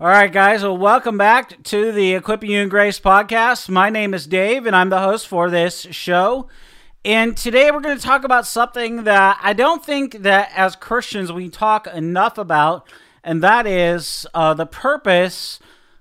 All right, guys. Well, welcome back to the Equipping You in Grace podcast. My name is Dave, and I'm the host for this show. And today we're going to talk about something that I don't think that as Christians we talk enough about, and that is uh, the purpose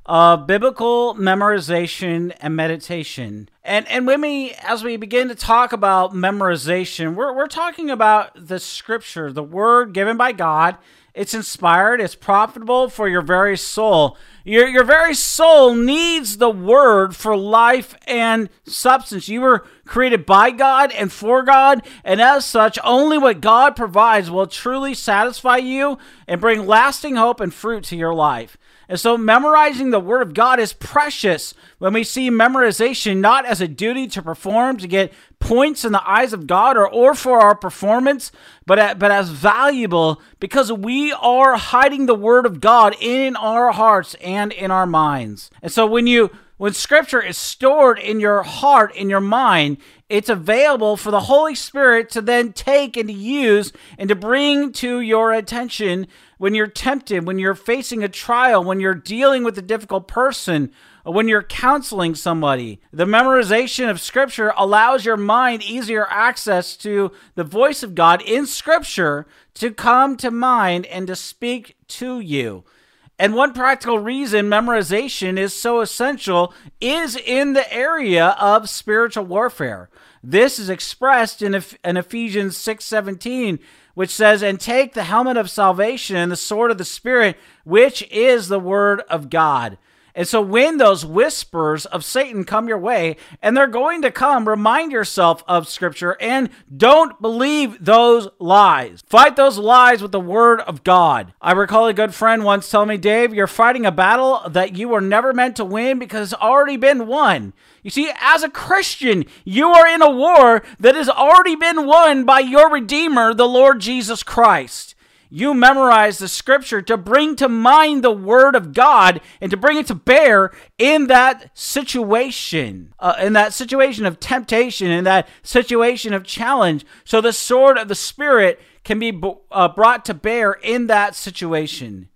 of biblical memorization and meditation. And and when we as we begin to talk about memorization, we're we're talking about the scripture, the word given by God it's inspired, it's profitable for your very soul. Your, your very soul needs the word for life and substance. You were created by God and for God, and as such, only what God provides will truly satisfy you and bring lasting hope and fruit to your life. And so, memorizing the Word of God is precious when we see memorization not as a duty to perform to get points in the eyes of God or, or for our performance, but, but as valuable because we are hiding the Word of God in our hearts and in our minds. And so, when you when scripture is stored in your heart, in your mind, it's available for the Holy Spirit to then take and to use and to bring to your attention when you're tempted, when you're facing a trial, when you're dealing with a difficult person, when you're counseling somebody. The memorization of Scripture allows your mind easier access to the voice of God in Scripture to come to mind and to speak to you. And one practical reason memorization is so essential is in the area of spiritual warfare. This is expressed in, Ephesians 6:17 which says, And take the helmet of salvation and the sword of the Spirit, which is the word of God. And so when those whispers of Satan come your way, and they're going to come, remind yourself of Scripture and don't believe those lies. Fight those lies with the Word of God. I recall a good friend once telling me, Dave, you're fighting a battle that you were never meant to win because it's already been won. You see, as a Christian, you are in a war that has already been won by your Redeemer, the Lord Jesus Christ you memorize the scripture to bring to mind the word of God and to bring it to bear in that situation, uh, in that situation of temptation, in that situation of challenge. So the sword of the Spirit can be uh, brought to bear in that situation.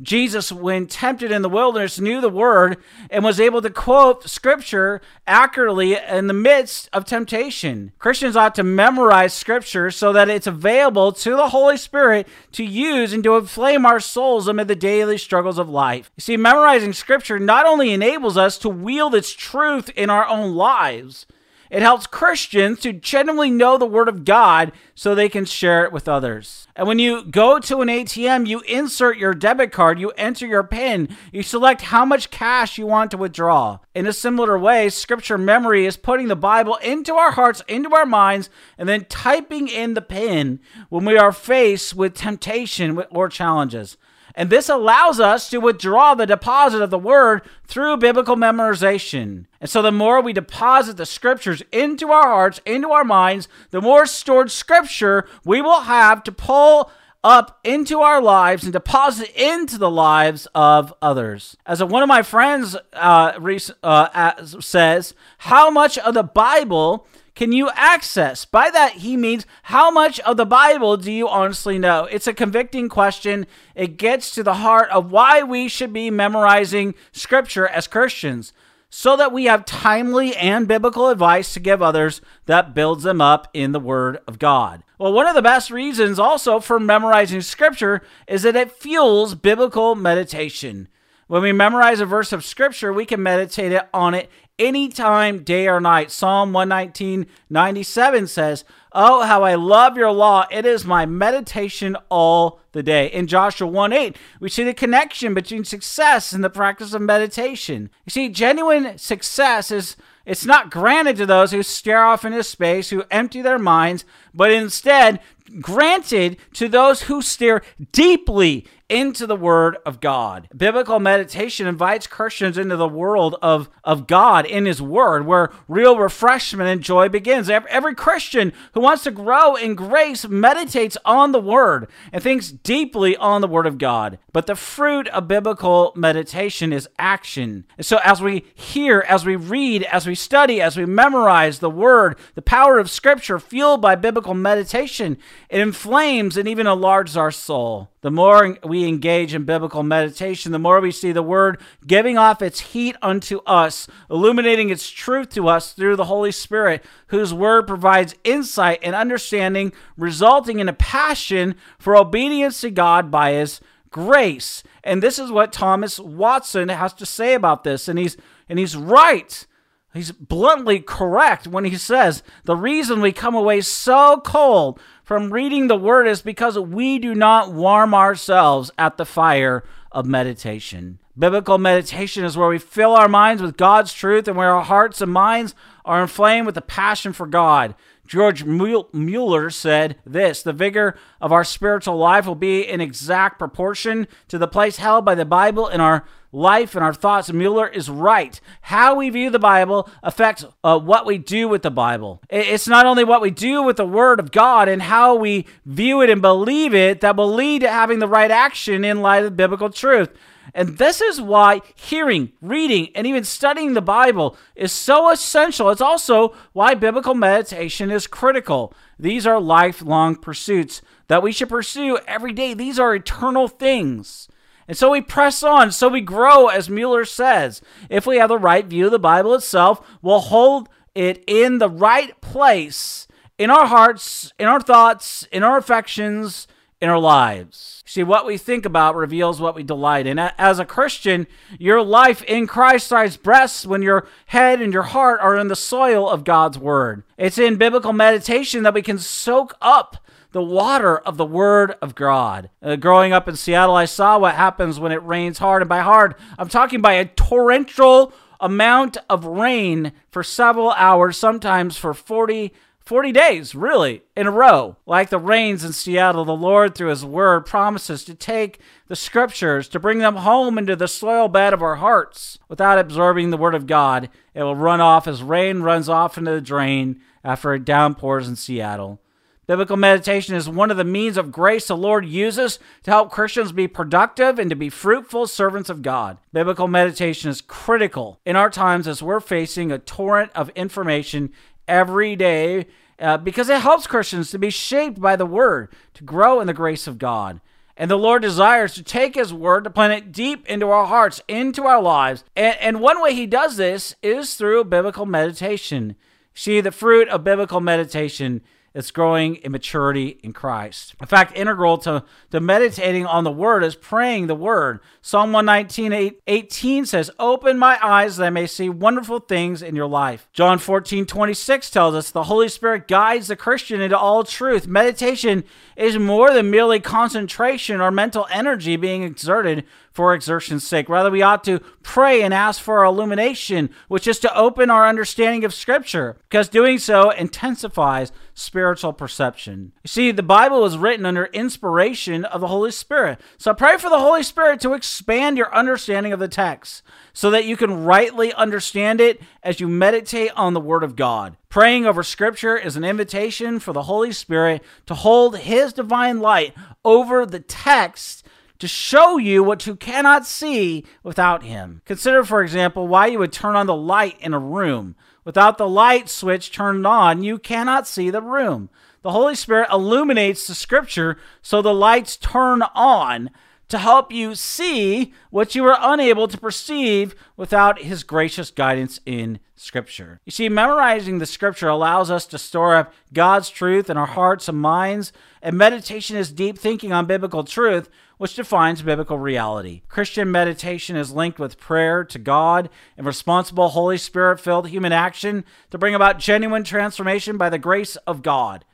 Jesus, when tempted in the wilderness, knew the word and was able to quote scripture accurately in the midst of temptation. Christians ought to memorize scripture so that it's available to the Holy Spirit to use and to inflame our souls amid the daily struggles of life. You see, memorizing scripture not only enables us to wield its truth in our own lives, it helps Christians to genuinely know the Word of God so they can share it with others. And when you go to an ATM, you insert your debit card, you enter your PIN, you select how much cash you want to withdraw. In a similar way, scripture memory is putting the Bible into our hearts, into our minds, and then typing in the PIN when we are faced with temptation or challenges. And this allows us to withdraw the deposit of the word through biblical memorization. And so the more we deposit the scriptures into our hearts, into our minds, the more stored scripture we will have to pull up into our lives and deposit into the lives of others. As one of my friends uh, uh, says, how much of the Bible can you access? By that, he means how much of the Bible do you honestly know? It's a convicting question. It gets to the heart of why we should be memorizing Scripture as Christians so that we have timely and biblical advice to give others that builds them up in the Word of God. Well, one of the best reasons also for memorizing Scripture is that it fuels biblical meditation. When we memorize a verse of Scripture, we can meditate on it anytime, day or night. Psalm 119, 97 says, Oh, how I love your law. It is my meditation all the day. In Joshua 1 8, we see the connection between success and the practice of meditation. You see, genuine success is it's not granted to those who stare off into space, who empty their minds, but instead granted to those who stare deeply into the Word of God. Biblical meditation invites Christians into the world of, of God in His Word, where real refreshment and joy begins. Every, Christian who wants to grow in grace meditates on the Word and thinks deeply on the Word of God. But the fruit of biblical meditation is action. And so as we hear, as we read, as we study, as we memorize the Word, the power of Scripture fueled by biblical meditation, it inflames and even enlarges our soul. The more we engage in biblical meditation, the more we see the Word giving off its heat unto us, illuminating its truth to us through the Holy Spirit, whose Word provides insight and understanding, resulting in a passion for obedience to God by His grace. And this is what Thomas Watson has to say about this, and he's and he's right. He's bluntly correct when he says the reason we come away so cold from reading the word is because we do not warm ourselves at the fire of meditation. Biblical meditation is where we fill our minds with God's truth and where our hearts and minds are inflamed with a passion for God. George Mueller said this The vigor of our spiritual life will be in exact proportion to the place held by the Bible in our life and our thoughts. Mueller is right. How we view the Bible affects uh, what we do with the Bible. It's not only what we do with the Word of God and how we view it and believe it that will lead to having the right action in light of biblical truth. And this is why hearing, reading, and even studying the Bible is so essential. It's also why biblical meditation is critical. These are lifelong pursuits that we should pursue every day. These are eternal things. And so we press on, so we grow, as Mueller says. If we have the right view of the Bible itself, we'll hold it in the right place in our hearts, in our thoughts, in our affections, in our lives. See, what we think about reveals what we delight in. As a Christian, your life in Christ thrives best when your head and your heart are in the soil of God's Word. It's in biblical meditation that we can soak up the water of the Word of God. Uh, growing up in Seattle, I saw what happens when it rains hard. And by hard, I'm talking by a torrential amount of rain for several hours, sometimes for 40 40 days, really, in a row. Like the rains in Seattle, the Lord, through His Word, promises to take the Scriptures, to bring them home into the soil bed of our hearts. Without absorbing the Word of God, it will run off as rain runs off into the drain after it downpours in Seattle. Biblical meditation is one of the means of grace the Lord uses to help Christians be productive and to be fruitful servants of God. Biblical meditation is critical in our times as we're facing a torrent of information every day uh, because it helps Christians to be shaped by the Word, to grow in the grace of God. And the Lord desires to take His Word to plant it deep into our hearts, into our lives. And, and one way He does this is through biblical meditation. See, the fruit of biblical meditation it's growing in maturity in Christ. In fact, integral to, to meditating on the word is praying the word. Psalm 119, 18 says, Open my eyes that I may see wonderful things in your life. John 14, 26 tells us the Holy Spirit guides the Christian into all truth. Meditation is more than merely concentration or mental energy being exerted for exertion's sake. Rather, we ought to pray and ask for our illumination, which is to open our understanding of Scripture, because doing so intensifies spiritual perception. You see, the Bible was written under inspiration of the Holy Spirit. So pray for the Holy Spirit to expand your understanding of the text so that you can rightly understand it as you meditate on the Word of God. Praying over Scripture is an invitation for the Holy Spirit to hold His divine light over the text to show you what you cannot see without Him. Consider, for example, why you would turn on the light in a room. Without the light switch turned on, you cannot see the room. The Holy Spirit illuminates the Scripture so the lights turn on to help you see what you are unable to perceive without His gracious guidance in Scripture. You see, memorizing the Scripture allows us to store up God's truth in our hearts and minds, and meditation is deep thinking on biblical truth, which defines biblical reality. Christian meditation is linked with prayer to God and responsible Holy Spirit filled human action to bring about genuine transformation by the grace of God.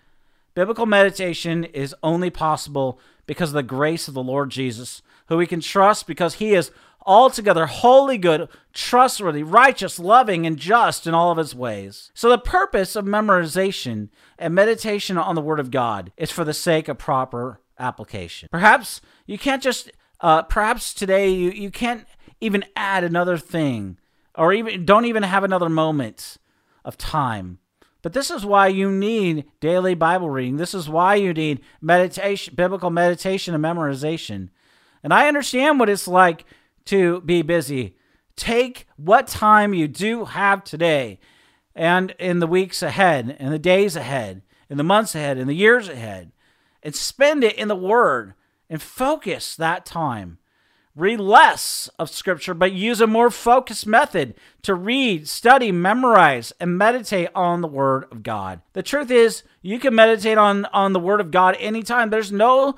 Biblical meditation is only possible because of the grace of the Lord Jesus, who we can trust because he is altogether holy, good, trustworthy, righteous, loving, and just in all of his ways. So, the purpose of memorization and meditation on the Word of God is for the sake of proper application. Perhaps you can't just, uh, perhaps today you, you can't even add another thing or even don't even have another moment of time. But this is why you need daily Bible reading. This is why you need meditation, biblical meditation and memorization. And I understand what it's like to be busy. Take what time you do have today and in the weeks ahead, in the days ahead, in the months ahead, in the years ahead, and spend it in the Word and focus that time read less of Scripture, but use a more focused method to read, study, memorize, and meditate on the Word of God. The truth is, you can meditate on, on the Word of God anytime. There's no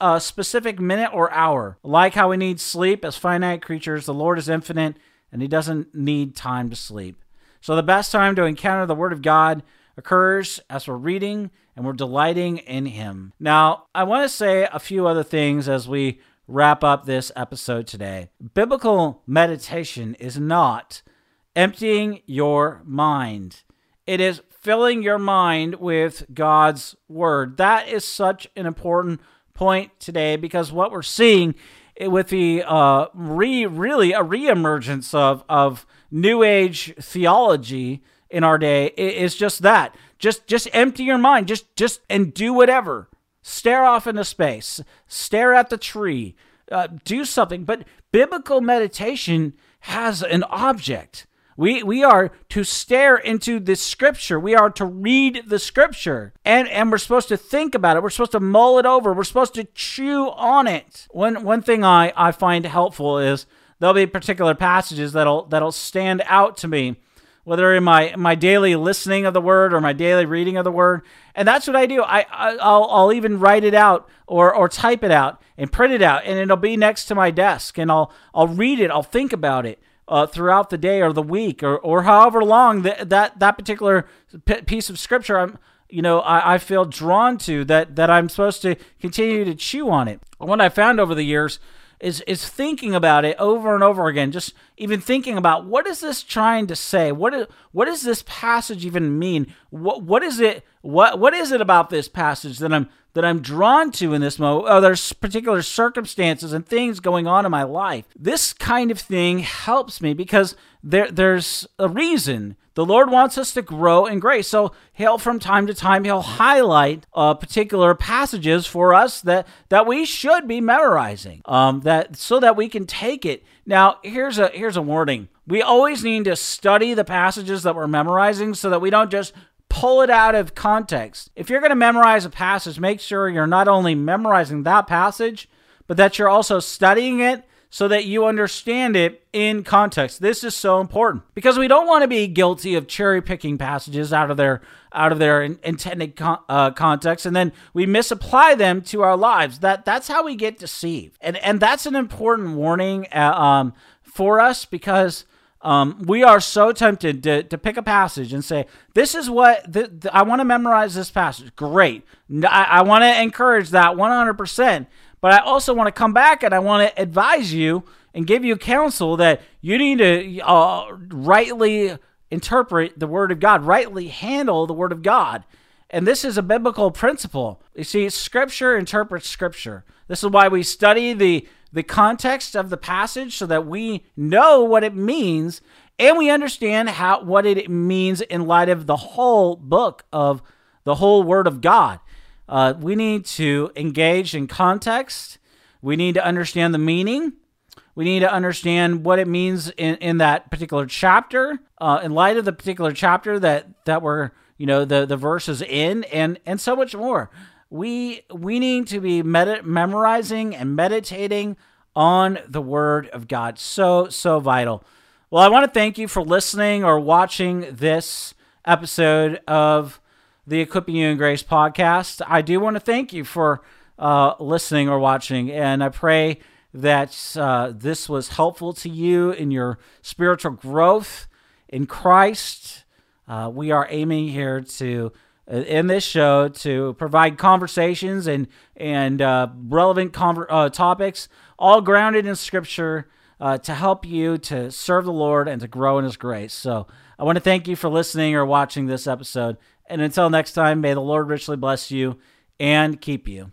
uh, specific minute or hour. Like how we need sleep as finite creatures, the Lord is infinite and He doesn't need time to sleep. So, the best time to encounter the Word of God occurs as we're reading and we're delighting in Him. Now, I want to say a few other things as we wrap up this episode today. Biblical meditation is not emptying your mind, it is filling your mind with God's word. That is such an important point today because what we're seeing with the uh, re really a reemergence of of new age theology in our day is just that. Just just empty your mind. Just just and do whatever. Stare off into space, stare at the tree, uh, do something. But biblical meditation has an object. We, we are to stare into the scripture. We are to read the scripture. And, and we're supposed to think about it. We're supposed to mull it over. We're supposed to chew on it. One, one thing I, I find helpful is there'll be particular passages that'll, that'll stand out to me whether in my my daily listening of the word or my daily reading of the word. And that's what I do. I, I will I'll even write it out or or type it out and print it out, and it'll be next to my desk, and I'll I'll read it. I'll think about it. Uh, throughout the day or the week or, or however long that that, that particular piece of scripture I'm you know I, I feel drawn to that that I'm supposed to continue to chew on it. What I found over the years is is thinking about it over and over again just even thinking about what is this trying to say? What is, what does this passage even mean? What what is it what what is it about this passage that I'm that I'm drawn to in this moment oh there's particular circumstances and things going on in my life this kind of thing helps me because there there's a reason the Lord wants us to grow in grace. So he'll from time to time he'll highlight uh, particular passages for us that that we should be memorizing. Um, that so that we can take it. Now here's a here's a warning. We always need to study the passages that we're memorizing so that we don't just pull it out of context. If you're going to memorize a passage, make sure you're not only memorizing that passage, but that you're also studying it so that you understand it in context. This is so important because we don't want to be guilty of cherry picking passages out of their out of their intended con- uh, context, and then we misapply them to our lives. That that's how we get deceived, and and that's an important warning uh, um, for us because. Um, we are so tempted to, to pick a passage and say, This is what th- th- I want to memorize this passage. Great. I, I want to encourage that 100%. But I also want to come back and I want to advise you and give you counsel that you need to uh, rightly interpret the Word of God, rightly handle the Word of God. And this is a biblical principle. You see, Scripture interprets Scripture. This is why we study the, the context of the passage so that we know what it means and we understand how what it means in light of the whole book of the whole Word of God. Uh, we need to engage in context. We need to understand the meaning. We need to understand what it means in, in that particular chapter, uh, in light of the particular chapter that that we're you know the the verses in, and and so much more. We we need to be med- memorizing and meditating on the Word of God. So so vital. Well, I want to thank you for listening or watching this episode of the Equipping You in Grace podcast. I do want to thank you for uh, listening or watching, and I pray that uh, this was helpful to you in your spiritual growth in Christ. Uh, we are aiming here to in this show to provide conversations and and uh, relevant conver- uh, topics, all grounded in Scripture, uh, to help you to serve the Lord and to grow in His grace. So I want to thank you for listening or watching this episode. And until next time, may the Lord richly bless you and keep you.